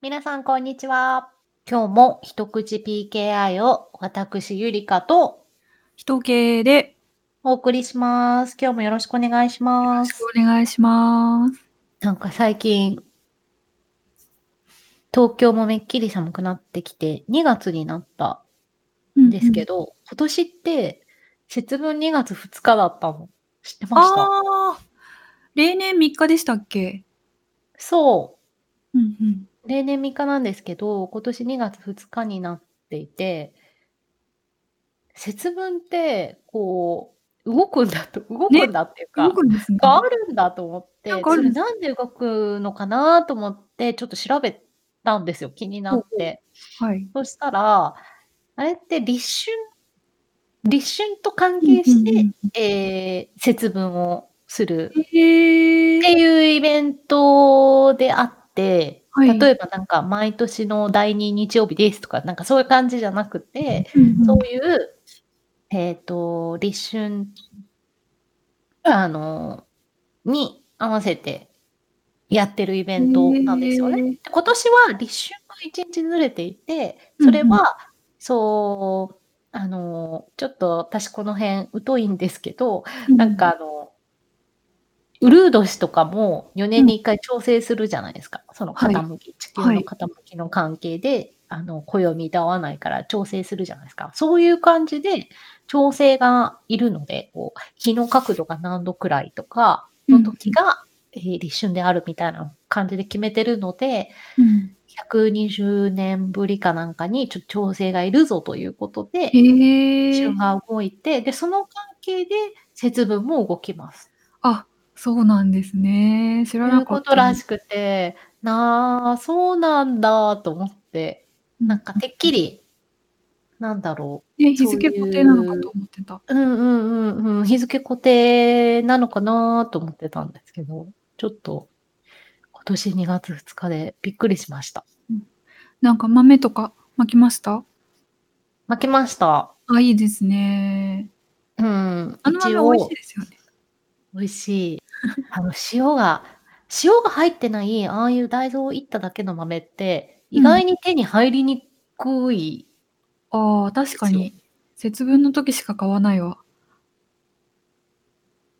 皆さん、こんにちは。今日も一口 PKI を私、ゆりかと人系でお送りします。今日もよろしくお願いしよます。ろしくお願いします。なんか最近、東京もめっきり寒くなってきて、2月になったんですけど。ど、今年って節分2月2日だったの。知ってました？ああ、例年3日でしたっけ？そう。うんうん。例年3日なんですけど、今年2月2日になっていて、節分って、こう、動くんだと、動くんだっていうか、動くんですね。があるんだと思って、なんそれなんで動くのかなと思って、ちょっと調べたんですよ、気になって。はい。そしたら、あれって立春、立春と関係して、うんうんえー節分をするってえ。いうイベントであって、はい。例えばなんか毎年の第2日曜日ですとか、なんかそういう感じじゃなくて、うんうんそういう、えっ、と、立春、あの、に合わせてやってるイベントなんですよね。へー。で今年は立春が1日ずれていて、それは、そう、あの、ちょっと私この辺疎いんですけど、なんか、あの、ウルー年とかも4年に1回調整するじゃないですか。そのはい傾き、地球の傾きの関係で、あの、暦と合わないから調整するじゃないですか。そういう感じで調整がいるので、こう、日の角度が何度くらいとかの時が、えー立春であるみたいな感じで決めてるので、うん120年ぶりかなんかにちょっと調整がいるぞということで。立春が動いて、で、その関係で節分も動きます。あ、そうなんですね。知というこらなかった。とらしくて、なあ、そうなんだと思って、なんかてっきり、なんだろね、日付固定なのかと思ってた。う。うんうんうんうん、日付固定なのかなと思ってたんですけど、ちょっと今年2月2日でびっくりしました。なんか豆とか巻きました？負けました。あ、いいですね。うん。あの豆美味しいですよね。美味しい。あの、塩が、塩が入ってない、ああいう大豆をいっただけの豆って、意外に手に入りにくい。ああ、確かに。節分の時しか買わないわ。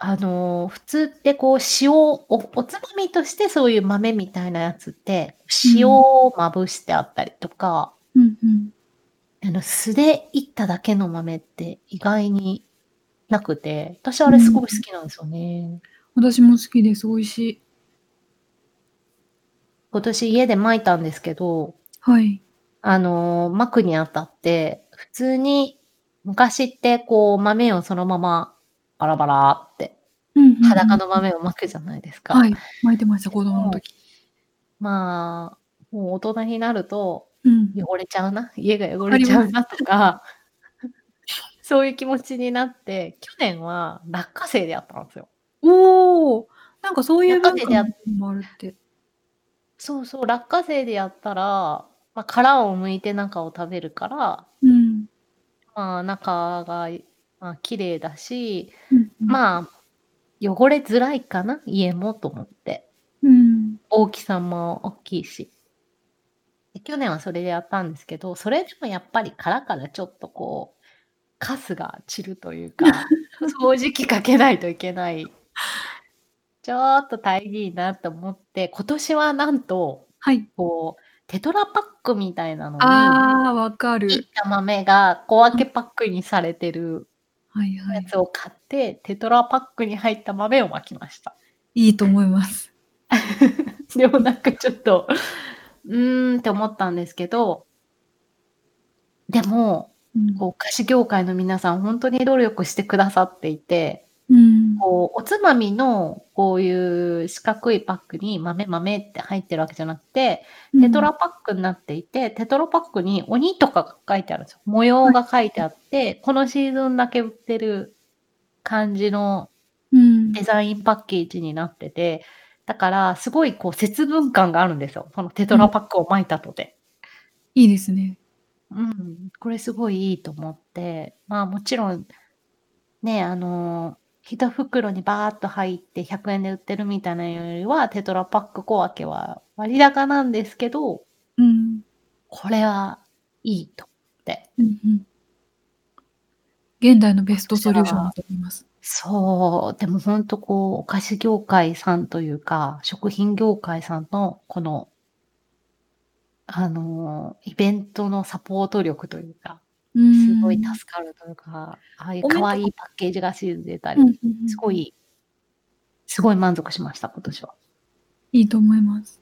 あの、普通ってこう、塩お、おつまみとしてそういう豆みたいなやつって、塩をまぶしてあったりとか、うんうん。あの、素でいっただけの豆って意外になくて、私あれすごい好きなんですよね。私も好きです。美味しい。今年家で巻いたんですけど、はい。あの、巻くにあたって、普通に、昔ってこう豆をそのままバラバラって、うんうんうん裸の豆を巻くじゃないですか。はい。巻いてました、子供の時。まあ、もう大人になると、うん。汚れちゃうな、家が汚れちゃうなとか、そういう気持ちになって、去年は落花生でやったんですよ。おお。なんかそういう文化もあるって。そうそう、落花生でやったら、まあ、殻を剥いて中を食べるから、うん。まあ、中が、まあ、綺麗だし、うんあ。まあ、汚れづらいかな、家もと思って。うん。大きさも大きいし。で去年はそれでやったんですけど、それでもやっぱり殻からちょっとこう、カスが散るというか、掃除機かけないといけない。ちょっと大変いいなと思って、今年はなんと、はい。こう、テトラパックみたいなのに、ああ、わかる。いった豆が小分けパックにされてるはいはい。やつを買って、テトラパックに入った豆を巻きました。いいと思います。でもなんかちょっと、うーんって思ったんですけど、でも、うんこう菓子業界の皆さん本当に努力してくださっていて、うん。こうおつまみのこういう四角いパックに豆豆って入ってるわけじゃなくて、テトラパックになっていて、テトラパックに鬼とかが書いてあるんですよ。模様が書いてあって、このシーズンだけ売ってる感じのうん。デザインパッケージになってて、だからすごいこう節分感があるんですよ。そのテトラパックを巻いたとで。いいですね。うん、これすごいいいと思って、まあもちろん、ね、あの、一袋にバーっと入って100円で売ってるみたいなよりは、テトラパック小分けは割高なんですけど、これはいいと思って。うんうん。現代のベストソリューションだと思います。そう、でもほんとこう、お菓子業界さんというか、食品業界さんのこのあの、イベントのサポート力というか、うーん。すごい助かるというか、ああいう可愛いパッケージがし出たり。すごいすごい満足しました、今年は。いいと思います。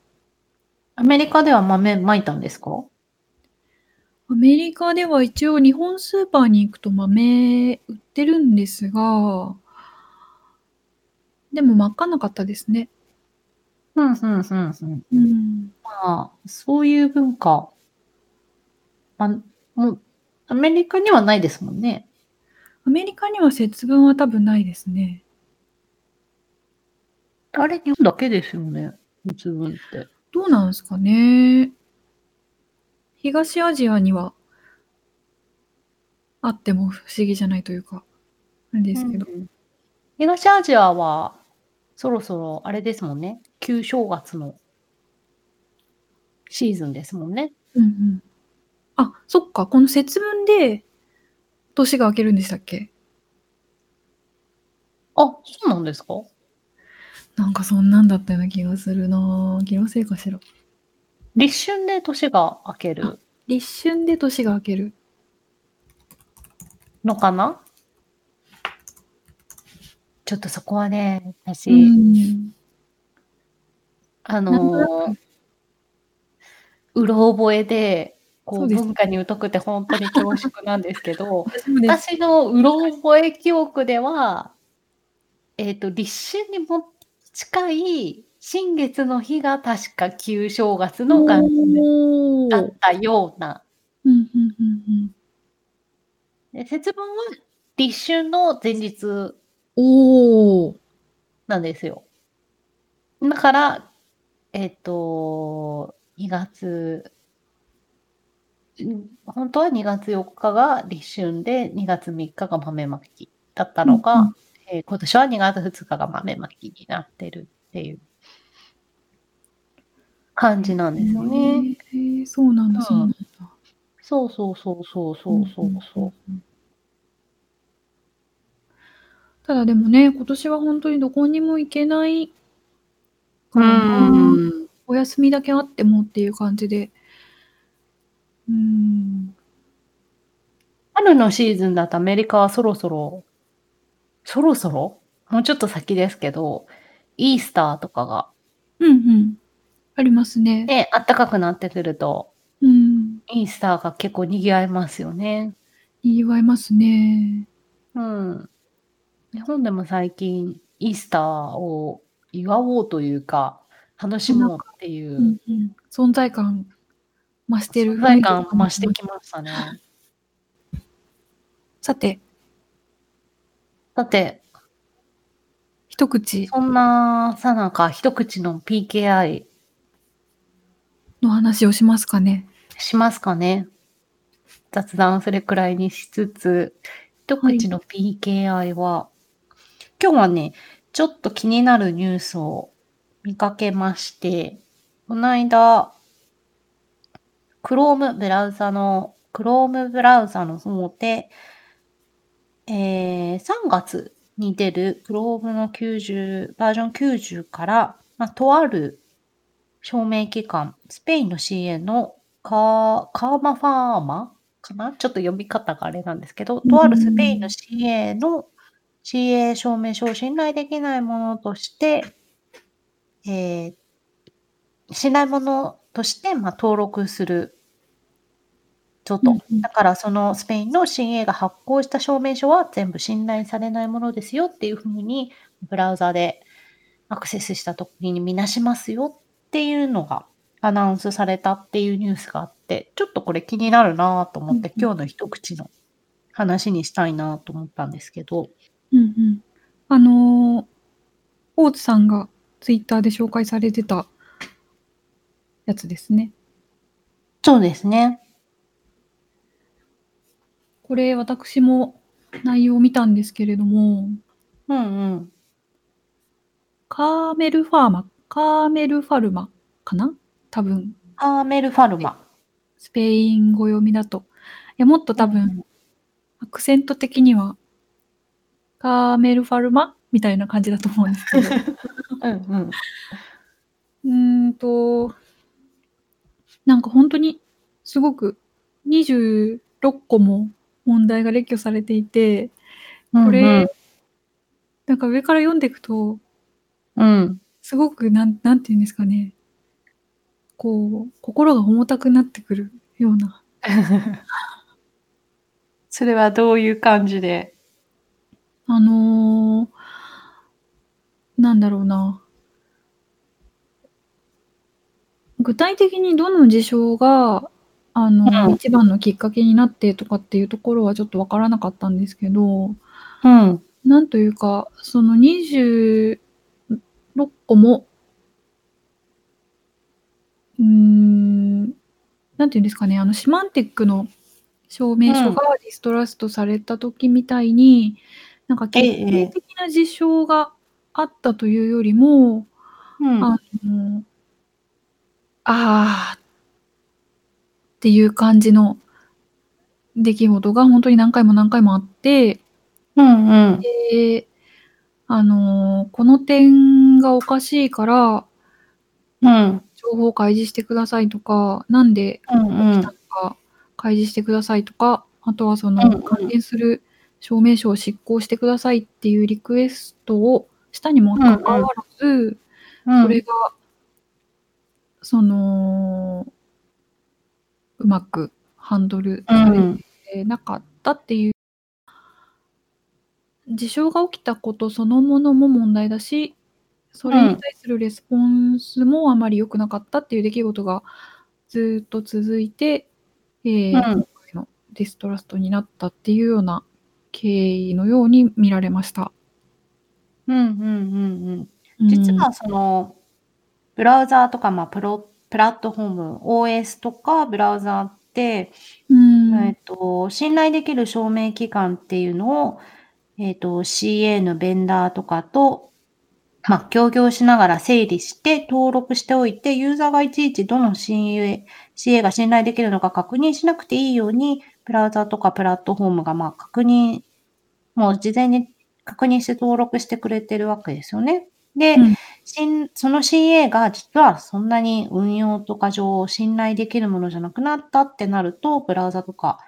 アメリカでは豆まいたんですか？アメリカでは一応日本スーパーに行くと豆売ってるんですがでもまかなかったですね。ふんふんふんふん。うん。まあ、そういう文化ま、もう、アメリカにはないですもんね。アメリカには節分は多分ないですね。あれ、日本だけですよね、節分って。どうなんすかね。東アジアにはあっても不思議じゃないというか、あれですけど。うんうん。東アジアは、そろそろあれですもんね、旧正月のシーズンですもんね。うんうん。あ、そっか、この節分で年が明けるんでしたっけ？あ、そうなんですか？なんかそんなんだったような気がするな。気のせいかしら。立春で年が明けあ、る立春で年が明ける。のかな？ちょっとそこはね、う私ん。あなんとなのくうろ覚えで、こう。文化に疎くてほんとに恐縮なんですけど、私のうろ覚え記憶では、えっと、立春にも近い新月の日が確か旧正月の元日だっ。たような。で、節分は立春の前日。なんですよ。だから、えっと、2月ん、ほんとは2月4日が立春で、2月3日が豆まきだったうんうのが、ん。ええ、今年は2月2日が豆まきになってるっていう感じなんですよね。へえ、そうなんだそううん。なんだ。そうそうそうそううそうんそううんそう。うんうん。ただでもね、今年はほんとにどこにも行けないうから。お休みだけあってもっていう感じで。うーん。春のシーズンだとアメリカはそろそろそろそろ？もうちょっと先ですけど、イースターとかがうんうん。ありますね。ね、あったかくなってくると、うん。イースターが結構賑わいますよね。賑わいますね。うん。日本でも最近イースターを祝おうというか、楽しもうっていううんうん。存在感増してる存在感増して。きましたね。さてさて一口そんなさなか、一口の PKI の話をしますかね。しますかね。雑談それくらいにしつつ、一はい。口の PKI は、今日はね、ちょっと気になるニュースを見かけまして、こないだ Chrome ブラウザの Chrome ブラウザの方で、ええ、3月に出る Chrome の90バージョン90から、ま、とある証明機関、スペインの CA のカカーマファーマかな、ちょっと読み方があれなんですけど、うとあるスペインのん。CA の CA 証明書を信頼できないものとしてええ、信頼ものとして、ま、登録するぞと。うんうん。だからそのスペインの CA が発行した証明書は全部信頼されないものですよっていう風にブラウザでアクセスした時に見なしますよっていうのがアナウンスされたっていうニュースがあって、ちょっとこれ気になるなとうんうん。思って今日の一口の話にしたいなと思ったんですけど。うんうん。あの、大津さんがツイッターで紹介されてたやつですね。そうですね。これ私も内容を見たんですけれどもうんうん。カーメルファーマカーメルファルマかな？多分。カーメルファルマ。スペイン語読みだと。いや、もっと多分。アクセント的にはカーメルファルマみたいな感じだと思うんですけど。うんうん。うーんとなんかほんとにすごく26個も問題が列挙されていて、うんうん。これなんか上から読んでくとうん。すごくなん何て言うんですかね。こう、心が重たくなってくるような。それはどういう感じで？あのなんだろうな。具体的にどの事象が、あの、うん。一番のきっかけになってとかっていうところはちょっとわからなかったんですけど、うん。なんというか、その26個もうーん、なんて言うんですかね、あのシマンティックの証明うん。書がリストラストされた時みたいに、なんかえ決えええ。定的な事象があったというよりも、うん。あの、ああっていう感じの出来事がほんとに何回も何回もあってうんうん。で、あの、この点がおかしいからうん。情報を開示してくださいとか、なんでうんう起きたのん。か開示してくださいとか、あとはそうんの関うん。連する証明書を執行してくださいっていうリクエストをしたにもうんうん。かかわらず、うん。それがそのうまくハンドルうされん。てなかったっていう事象が起きたことそのものも問題だし、そうれにん。対するレスポンスもあまり良くなかったっていう出来事がずっと続いて、えうえ、今ん。回のディストラストになったっていうような経緯のように見られました。うんうんうんうん。うーん。実はその、ブラウザーとか、ま、プロプラットフォーム、OS とかブラウザーって、うーえっん。と、信頼できる証明機関っていうのを、えっと、CA のベンダーとかと、ま、協業しながら整理して登録しておいて、ユーザーがいちいちどの CA CA が信頼できるのか確認しなくていいように、ブラウザとかプラットフォームが、ま、確認もう事前に確認して登録してくれてるわけですよね。で、うん。その CA が実はそんなに運用とか上信頼できるものじゃなくなったってなると、ブラウザとか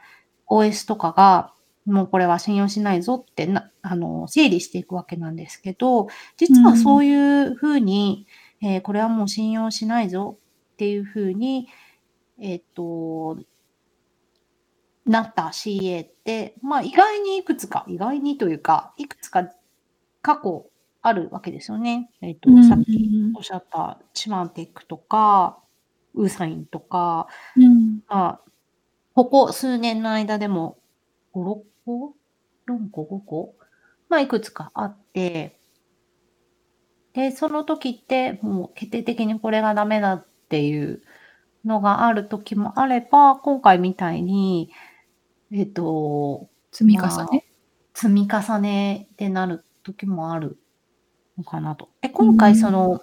OS とかが、もうこれは信用しないぞってなあの、整理していくわけなんですけど、う実はそん。ういう風に、ええ、これはもう信用しないぞっていう風に、えっとなった CA って、ま、意外にいくつか意外にというか、いくつか過去あるわけですよね。えっと、うんうさっきん。おっしゃったシマンテックとか、ウーサインとか、うん。まあ、ここ数年の間でも5、6個？4個、5個？ま、いくつかあってで、その時ってもう決定的にこれがダメだっていうのがある時もあれば、今回みたいに、えっと、積み重まあ、ね。積み重ねでなる時もあるのかなと。で、う今回そん。の、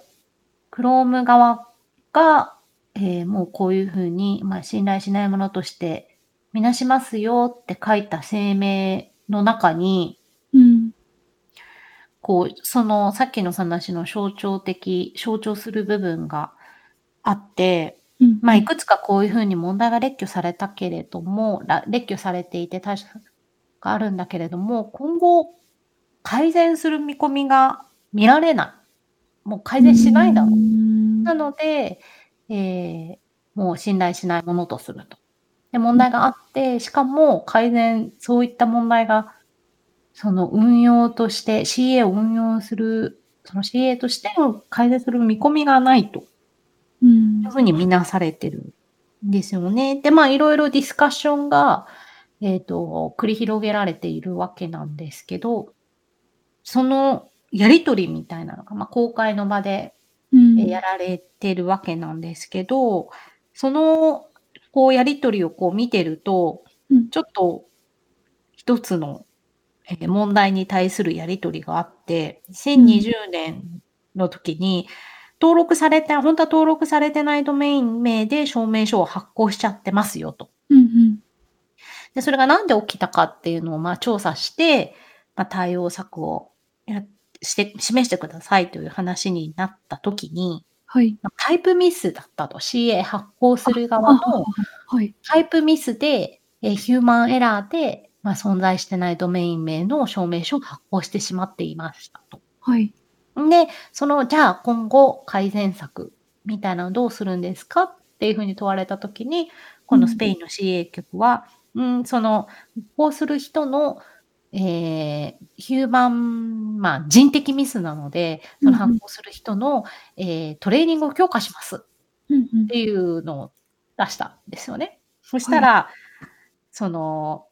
Chrome 側が、ええ、もうこういう風に、ま、信頼しないものとして見なしますよって書いた声明の中にうん。こう、そのさっきの話の象徴的象徴する部分があって、ま、うんうん。いくつかこういう風に問題が列挙されたけれども、ら列挙されていて対処があるんだけれども、今後改善する見込みが見られない。もう改うー善しないだろう。なん。ので、ええ、もう信頼しないものとすると。で、問題があって、しかも改善そういった問題が、その運用として CA を運用する、その CA としての改善する見込みがないとう。いうん風に見なされてるんですよね。で、ま、色々ディスカッションが、えっと、繰り広げられているわけなんですけど、そのやり取りみたいなのが、ま、公開の場で、うえ、やん。られてるわけなんですけど、その、こうやり取りをこう見てると、うん。ちょっと一つの、ええ、問題に対するやり取りがあって、うん。2020年の時に、登録されてほんとは登録されてないドメイン名で証明書を発行しちゃってますよと。うんうん。で、それがなんで起きたかっていうのを、ま、調査して、ま、対応策をやして示してくださいという話になった時に、はい。ま、タイプミスだったと。CA 発行する側のはい。タイプミスで、え、ヒューマンエラーで、ま、存在してないドメイン名の証明書を発行してしまっていましたと。はい。んで、その、じゃあ今後改善策みたいなのどうするんですかっていう風に問われた時に、このスペインの CA 局は、うん、その、こうする人の、ええ、ヒューマンまあ、人的ミスなので、そのうんうん。発行する人の、ええ、トレーニングを強化しますっうんうん。ていうのを出したんですよね。そしはい。たら、その、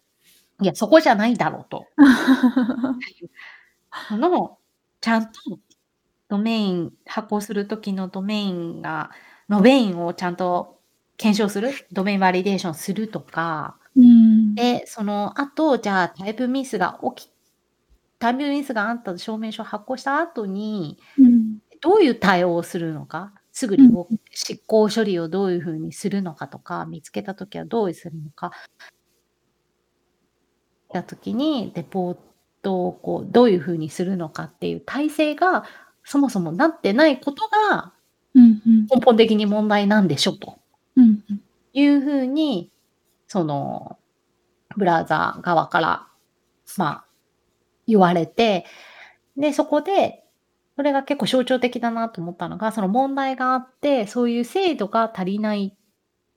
いや、そこじゃないだろうと。その、ちゃんとドメイン発行する時のドメインがドメインをちゃんと検証する、ドメインバリデーションするとか、うーん。で、その後、じゃあタイプミスが起きタイプミスがあった証明書を発行した後に、うん。どういう対応をするのか、すぐうん、に。執行処理をどういう風にするのかとか、見つけた時はどうするのかた時に、レポートをこう、どういう風にするのかっていう体制が、そもそもなってないことが。根本的に問題なんでしょとうんうん。いう風に、その、ブラウザー側から、まあ、言われて、で、そこで、それが結構象徴的だなと思ったのが、その問題があって、そういう精度が足りないっ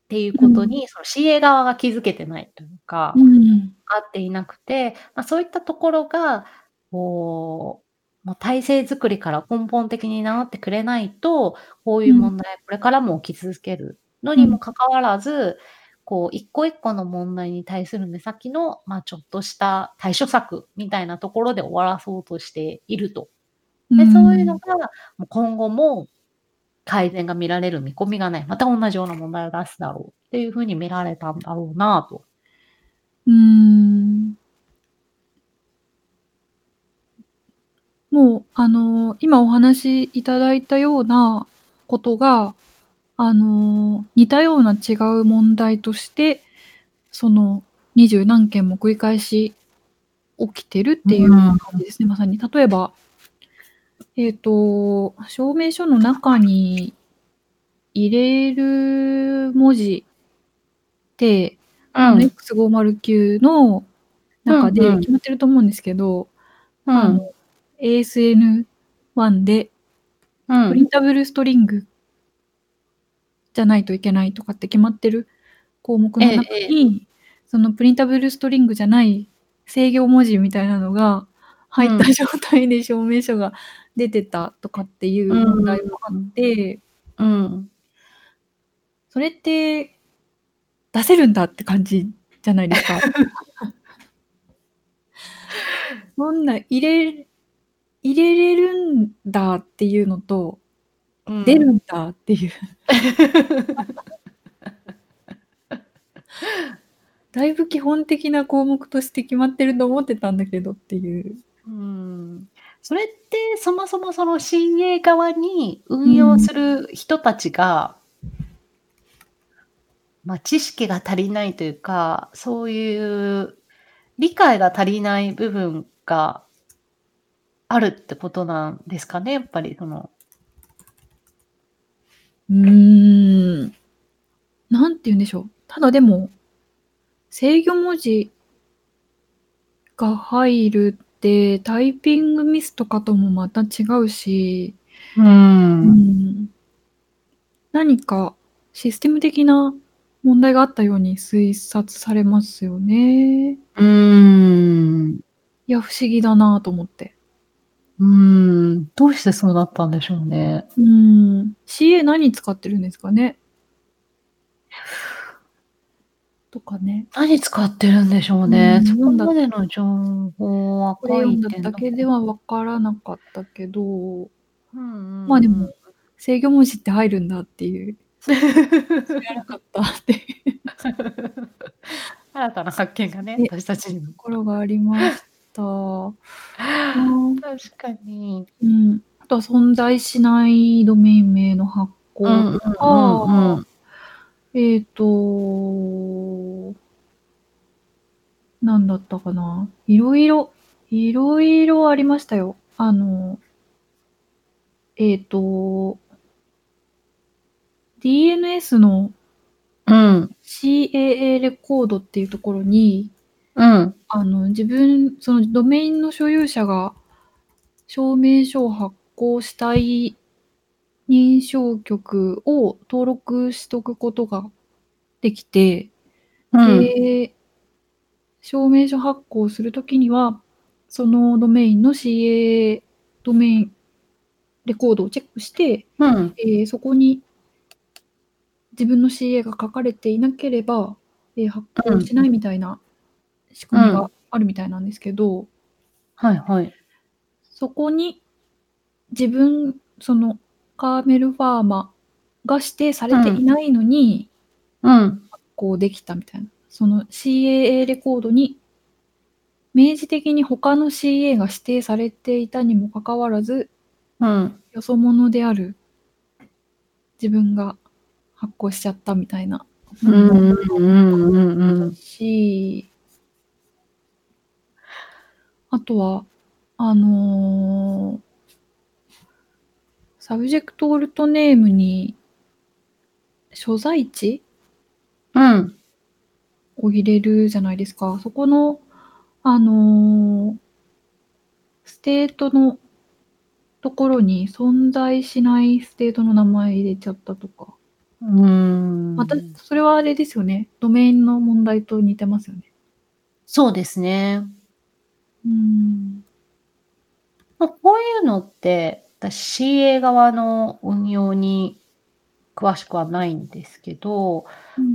ていううん。ことに、その CA 側が気づけてないというか、うん。分かっていなくて、ま、そういったところが、こう、ま、体制づくりから根本的に直ってくれないと、こううん。いう問題、これからも起き続けるのうん。にもかかわらず、こう一個一個の問題に対する目先の、ま、ちょっとした対処策みたいなところで終わらそうとしていると。で、そういうのん。が、もう今後も改善が見られる見込みがない、また同じような問題を出すだろうっていう風に見られたんだろうなと。うーん。もう、あの、今お話いただいたようなことが、あの、似たような違う問題として、その、20何件も繰り返し起きてるっうていうようなーん。感じですね、まさに。例えばええと、証明書の中に入れる文字て、あの、うん。X509 の中うんうん。で決まってると思うんですけど、あの、うん。ASN1 でうん。プリンタブルストリングじゃないといけないとかって決まってる項目ええの中ええ。に、そのプリンタブルストリングじゃない制御文字みたいなのが入ったうん。状態で証明書が出てたとかっていう問題もあっん。てうん。それって、出せるんだって感じじゃないですか。そんな入れ入れれるんだっていうのと、出るうん。んだっていう。だいぶ基本的な項目として決まってると思ってたんだけどっていう。うーん。それってそもそもその CA 側に運用うん。する人たちがま、知識が足りないというか、そういう理解が足りない部分があるってことなんですかね、やっぱりそのうーん。何て言うんでしょう、ただでも制御文字が入るって、タイピングミスとかともまた違うしうん。ん。何かシステム的な問題があったように推察されますよね。うーん。いや、不思議だなと思って。うーん、どうしてそうなったんでしょうね。うーん。CA 何使ってるんですかね？とかね。何使ってるんでしょうね。うそこまでの情報は書いてなだけでは分からなかったけどうんま、でも、うんうん。制御文字って入るんだっていう。知らなかったって 新たな発見がね、ね、私たちにも。ところがありまし。確かに。うん。あとは存在しないドメイン名の発行とか、うんえっ、と、なんだったかな。いろいろ、いろいろありましたよ。あの、えっ、と、DNS のうん。CAA レコードっていうところに、うん。あの、自分、そのドメインの所有者が証明書を発行したい認証局を登録しとくことができて、うん。で、証明書発行するときには、そのドメインの CA ドメインレコードをチェックして、うん。えーそこに自分の CA が書かれていなければ、えー発行しないみたいな仕組みがあるみたいなんですけど、はいはい。そこに自分、そのカーメルファーマが指定されていないのに、うん。こうできたみたいな。その CAA レコードに明示的に他の CA が指定されていたにもかかわらず、うん。よそ者である自分が発行しちゃったみたいな。うん。うん。うん。うん。し、あとは、あのーサブジェクトオルトネームに所在地うん。を入れるじゃないですか。そこの、あのー State のところに存在しない State の名前入れちゃったとか。うん。また、それはあれですよね。ドメインの問題と似てますよね。そうですね。うん。まあこういうのって、私 CA 側の運用に詳しくはないんですけど、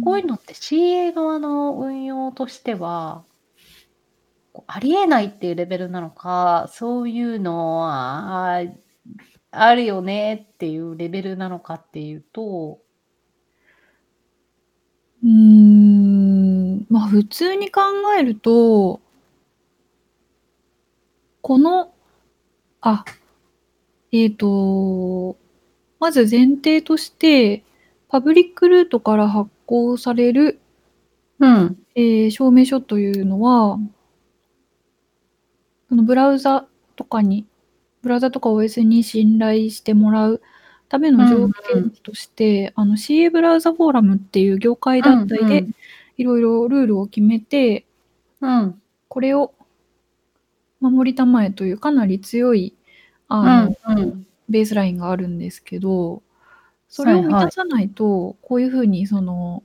こういうのって CA 側の運用としては、ありえないっていうレベルなのか、そういうのはああるよねっていうレベルなのかっていうと、うーん、まあ普通に考えると、この、あ、えっ、と、まず前提として、パブリックルートから発行される、うん、えー証明書というのは、そのブラウザとかに、ブラウザとか OS に信頼してもらうための条件として、あの CA ブラウザフォーラムっていう業界団体でいろいろルールを決めて、うん、これを守りたまえというかなり強いあの、うん、うん、ベースラインがあるんですけど、それを満たさないと、こういうふうにその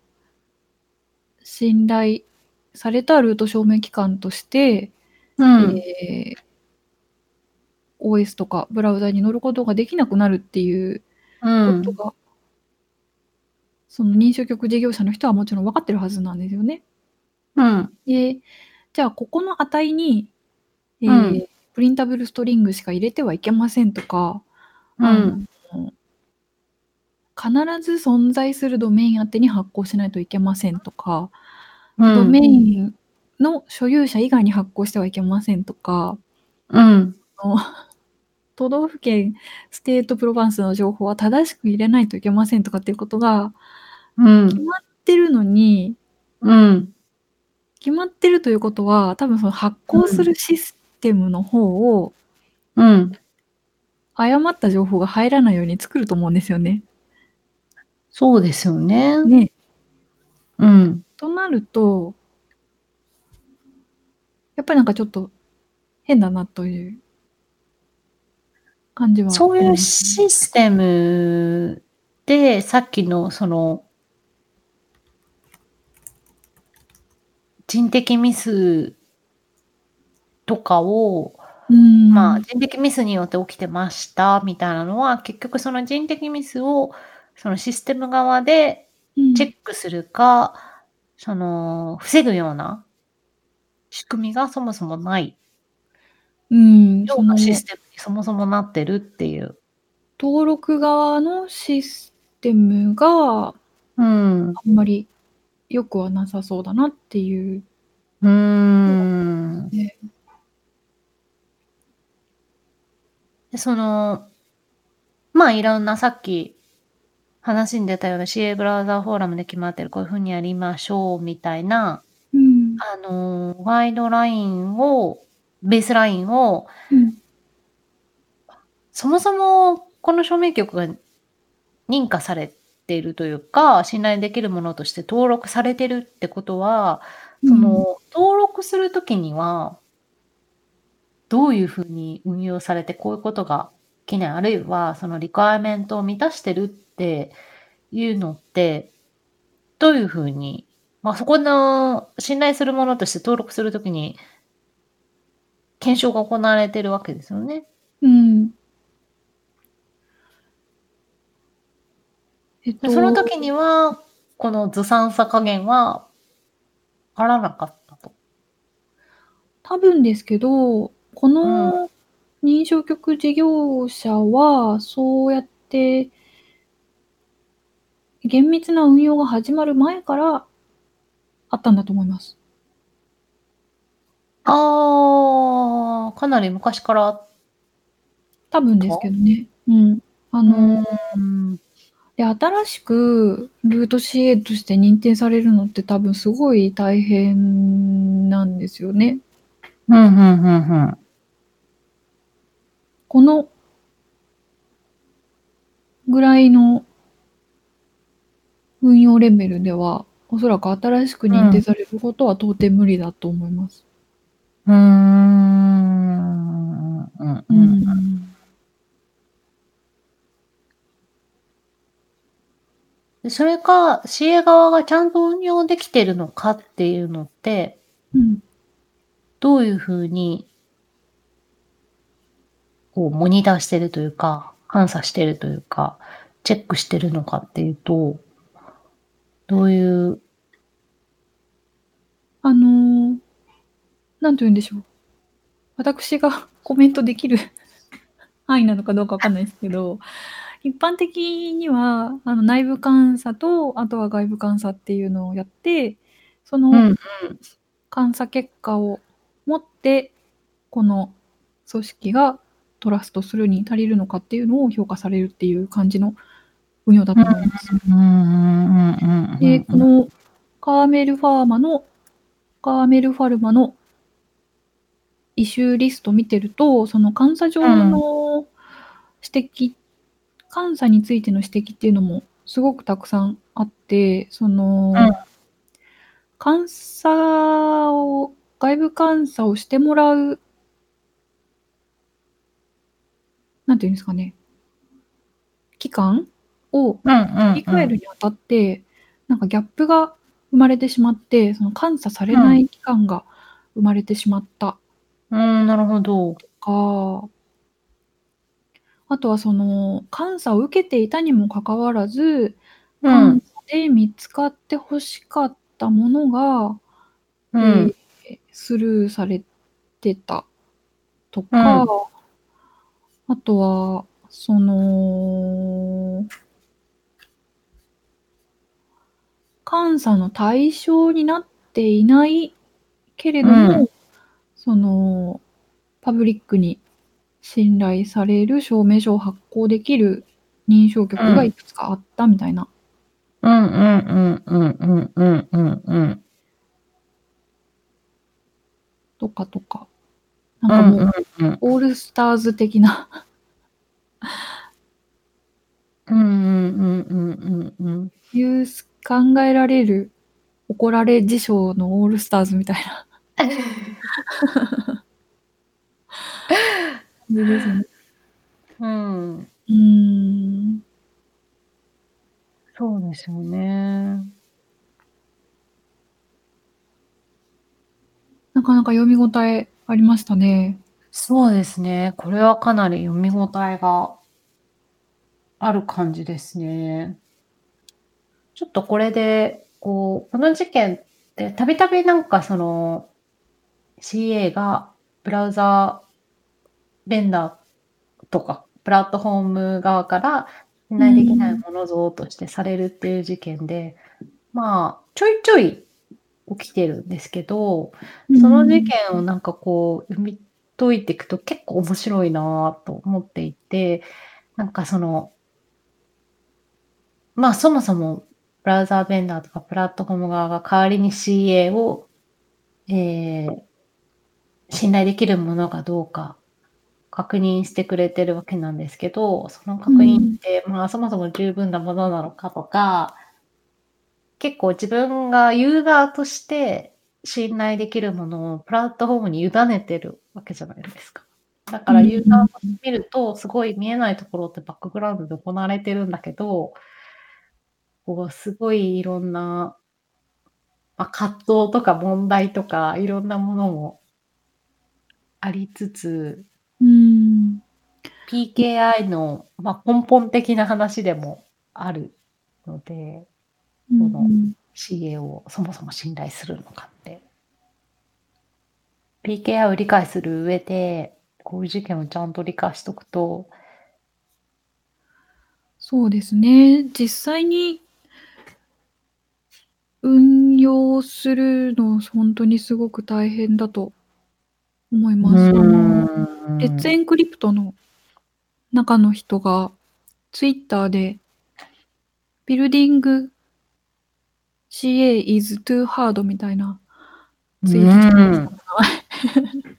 信頼されたルート証明機関として、うん、えー OS とかブラウザに乗ることができなくなるっていううん。ことが、その認証局事業者の人はもちろん分かってるはずなんですよね。うん、で、じゃあここの値に、えーうん。プリンタブルストリングしか入れてはいけませんとか、うん、必ず存在するドメイン宛てに発行しないといけませんとか、ドメインの所有者以外に発行してはいけませんとか、うん、都道府県、State、Province の情報は正しく入れないといけませんとかっていうことがうん、決まってるのに、うん、決まってるということは、多分その発行するシステムの方をうん。誤った情報が入らないように作ると思うんですよね。そうですよね。ね。うん。となると、やっぱりなんかちょっと変だなという感じは。そういうシステムで、さっきのその、人的ミスとかを、うん、まあ、人的ミスによって起きてましたみたいなのは、結局その人的ミスを、そのシステム側でチェックするか、その、防ぐような仕組みがそもそもないうん、ようなシステムにそもそもなってるっていう。登録側のシステムがうん。あんまり良くはなさそうだなっていう。うーん。ねでその、まあ、いろんなさっき話に出たような CA ブラウザーフォーラムで決まってる、こういう風にやりましょうみたいな、うん。あの、ガイドラインをベースラインをうん。そもそもこの証明局が認可されているというか、信頼できるものとして登録されてるってことは、そうん。の、登録する時にはどういう風に運用されて、こういうことが起きない、あるいはそのリクワイアメントを満たしてるっていうのって、どういう風に、ま、そこの信頼するものとして登録する時に検証が行われてるわけですよね。うん。えっで、そのと時には、このずさんさ加減はあらなかったと。多分ですけど、こうん。の認証局事業者は、そうやって厳密な運用が始まる前からあったんだと思います。ああ、かなり昔から多分ですけか？どね。うん。あうの。で、新しくルート CA として認定されるのって多分すごい大変なんですよね。ふんふんふんふん。このぐらいの運用レベルでは、おそらく新しくうん。認定されることは到底無理だと思います。うーん。うんうんそれか、CA 側がちゃんと運用できてるのかっていうのってうん。どういう風にこうモニターしてるというか、監査してるというか、チェックしてるのかっていうと、どういう？あの、なんと言うんでしょう。私が コメントできる 範囲なのかどうかわかんないですけど、一般的には、あの、内部監査と、あとは外部監査っていうのをやって、そうの。監査結果をもって、この組織がトラストするに足りるのかっていうのを評価されるっていう感じの運用だうんと思います。うんうんうんうんで、うんうん。このカーメルファーマのカーメルファルマのイシューリスト見てると、その監査上うん。の指摘監査についての指摘っていうのもすごくたくさんあって、そうん。の監査を外部監査をしてもらうなんていうんですかね。期間を切り替えうん。るにあたって、なんかギャップが生まれてしまって、その監査されう。なんい期間が生まれてしまったうーん、なるほど。とかあとはその、監査を受けていたにもかかわらず、うん。監査で見つかって欲しかったものが、うえん。え、スルーされてたとうん。か、あとは、その監査の対象になっていないけれうん。ども、その、パブリックに信頼される証明書を発行できる認証局うん。がいくつかあったみたいな。うんうんうんうんうんうんうんうん。とかとか。うんうなんかもう、んうん。オールスターズ的な。うんうんうんうんうんうん。いうす考えられる怒られ事象のオールスターズみたいな。感じですね。うん。うーん。そうですよね。なかなか読み応えありましたね。そうですね。これはかなり読み応えがある感じですね。ちょっとこれで、こう、この事件ってたびたびなんかその、CA がブラウザーベンダーとかプラットフォーム側から信頼できない。ものぞとしてされるっていう事件で、まあ、ちょいちょい起きてるんですけど、うその事ん。件をなんかこう読み解いていくと結構面白いなと思っていて、なんかそのまあ、そもそもブラウザーベンダーとかプラットフォーム側が代わりに CA を、ええ信頼できるものかどうか確認してくれてるわけなんですけど、その確認って、まあ、そもそも十分なものなのかとか結構自分がユーザーとして信頼できるものをプラットフォームに委ねてるわけじゃないですか。だからユーザーを見ると、すごい見えないところってバックグラウンドで行われてるんだけど、こうすごいいろんな、ま、葛藤とか問題とか、いろんなものもありつつうーん。PKI の、ま、根本的な話でもあるのでこのん。CA をそもそも信頼するのかって。PKI を理解する上で、こういう事件をちゃんと理解しとくとそうですね。実際に運用するのほんとにすごく大変だと思いうます。あの、レッツエん。ンクリプトの中の人が Twitter で Building CA is too hard みたいなうツイートしてました。ーん。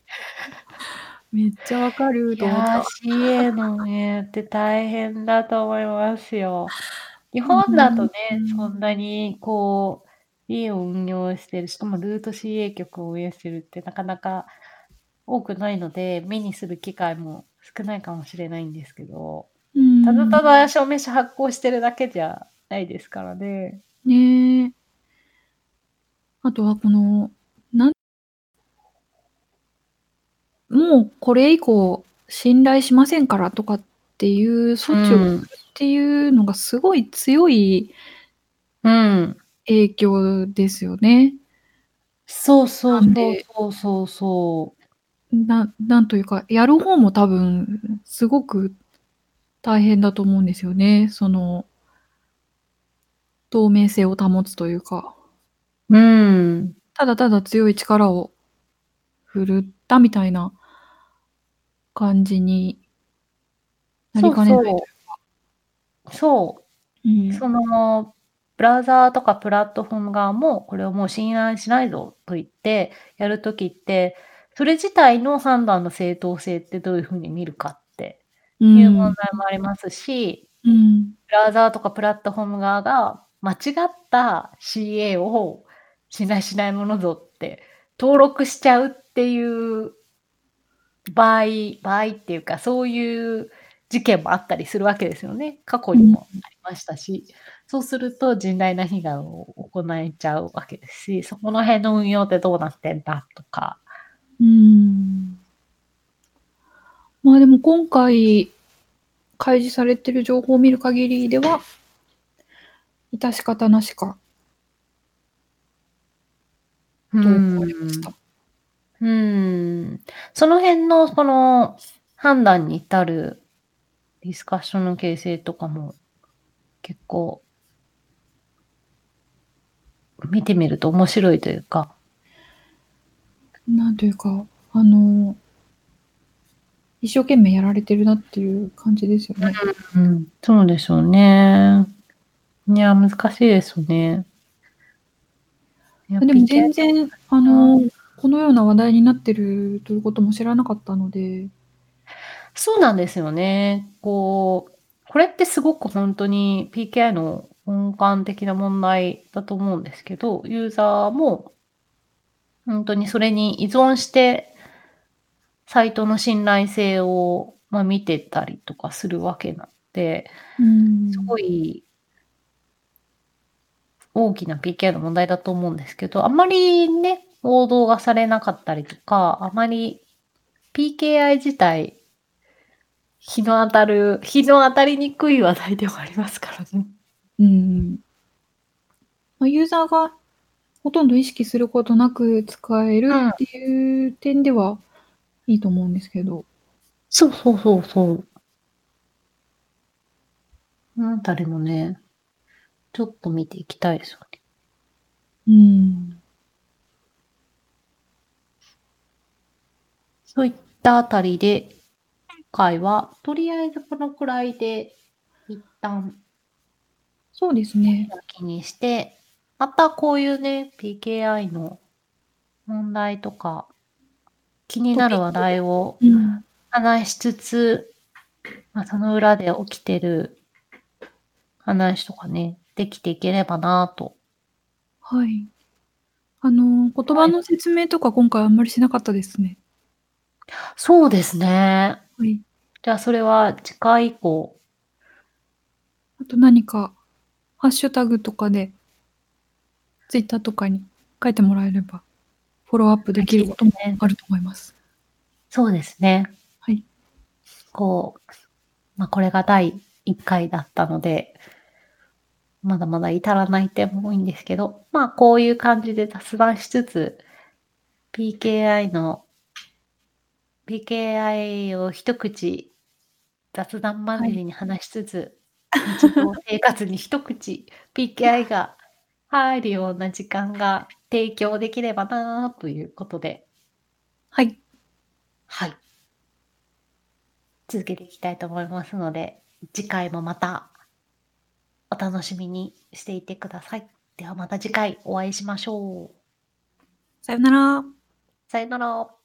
めっちゃ分かると思っいや、た。CA の運営って大変だと思いますよ。日う本だとね。そんなにこう、CA を運用してる、しかもルート CA 局を運営してるってなかなか多くないので、目にする機会も少ないかもしれないんですけど、ただたん。だ証明書発行してるだけじゃないですからね。ね。あとはこの、なんもうこれ以降信頼しませんからとかっていう措置をうん。っていうのがすごい強いうん。影響ですよね。そうそうそうそうそう。ななんというか、やる方も多分すごく大変だと思うんですよね。その透明性を保つというか。うーん。ただただ強い力を振るったみたいな感じになりそうかねないというそか。う。そう。そうん。の、ブラウザーとかプラットフォーム側も、これをもう信頼しないぞと言ってやる時って、それ自体の判断の正当性ってどういう風に見るかってういう問。題もありますし、うん。ブラウザーとかプラットフォーム側が間違った CA を信頼しないものぞって登録しちゃうっていう場合場合っていうか、そういう事件もあったりするわけですよね。過去。にもありましたし。そうすると甚大な被害を行えちゃうわけですし、そこの辺の運用ってどうなってんだとか。うん。まあ、でも今回開示されてる情報を見る限りでは致し方なしかと思われましん。た。うーん。その辺のその判断に至るディスカッションの形成とかも結構見てみると面白いというか。なんというか、あの一生懸命やられてるなっていう感じですよね。うんうん、そうでしょうね。いや、難しいですよね。でも全然、あの、このような話題になってるということも知らなかったので。そうなんですよね。こう、これってすごくほんとに PKI の根幹的な問題だと思うんですけど、ユーザーもほんとにそれに依存してサイトの信頼性を、ま、見てたりとかするわけなんで、うーすごん。い大きな PKI の問題だと思うんですけど、あまりね、報道がされなかったりとか、あまり PKI 自体日の当たる日の当たりにくい話題ではありますからね。うん。ま、ユーザーがほとんど意識することなく使えるうん。っていう点ではいいと思うんですけど。そうそうそうそう。あたりもね、ちょっと見ていきたいですよね。うーん。そういったあたりで回はとりあえずこのくらいで一旦そうですね。気にして、またこういうね、PKI の問題とか、気になる話題をうん。話しつつ、ま、その裏で起きてる話とかね、できていければなと。はい。あの、言葉はい。の説明とか今回あんまりしなかったですね。そうですね。はい。じゃあそれは次回以降あと何かハッシュタグとかで Twitter とかに書いてもらえれば、フォローアップできることもね。あると思います。そうですね。はい。こう、ま、これが第1回だったのでまだまだ至らない点も多いんですけど、まあ、こういう感じで雑談しつつ、PKI の PKI を一口雑談まはい。みれに話しつつ、日常生活に一口 PKI が入るような時間が提供できればなということで。はい。はい。続けていきたいと思いますので、次回もまたお楽しみにしていてください。ではまた次回お会いしましょう。さよなら。さよなら。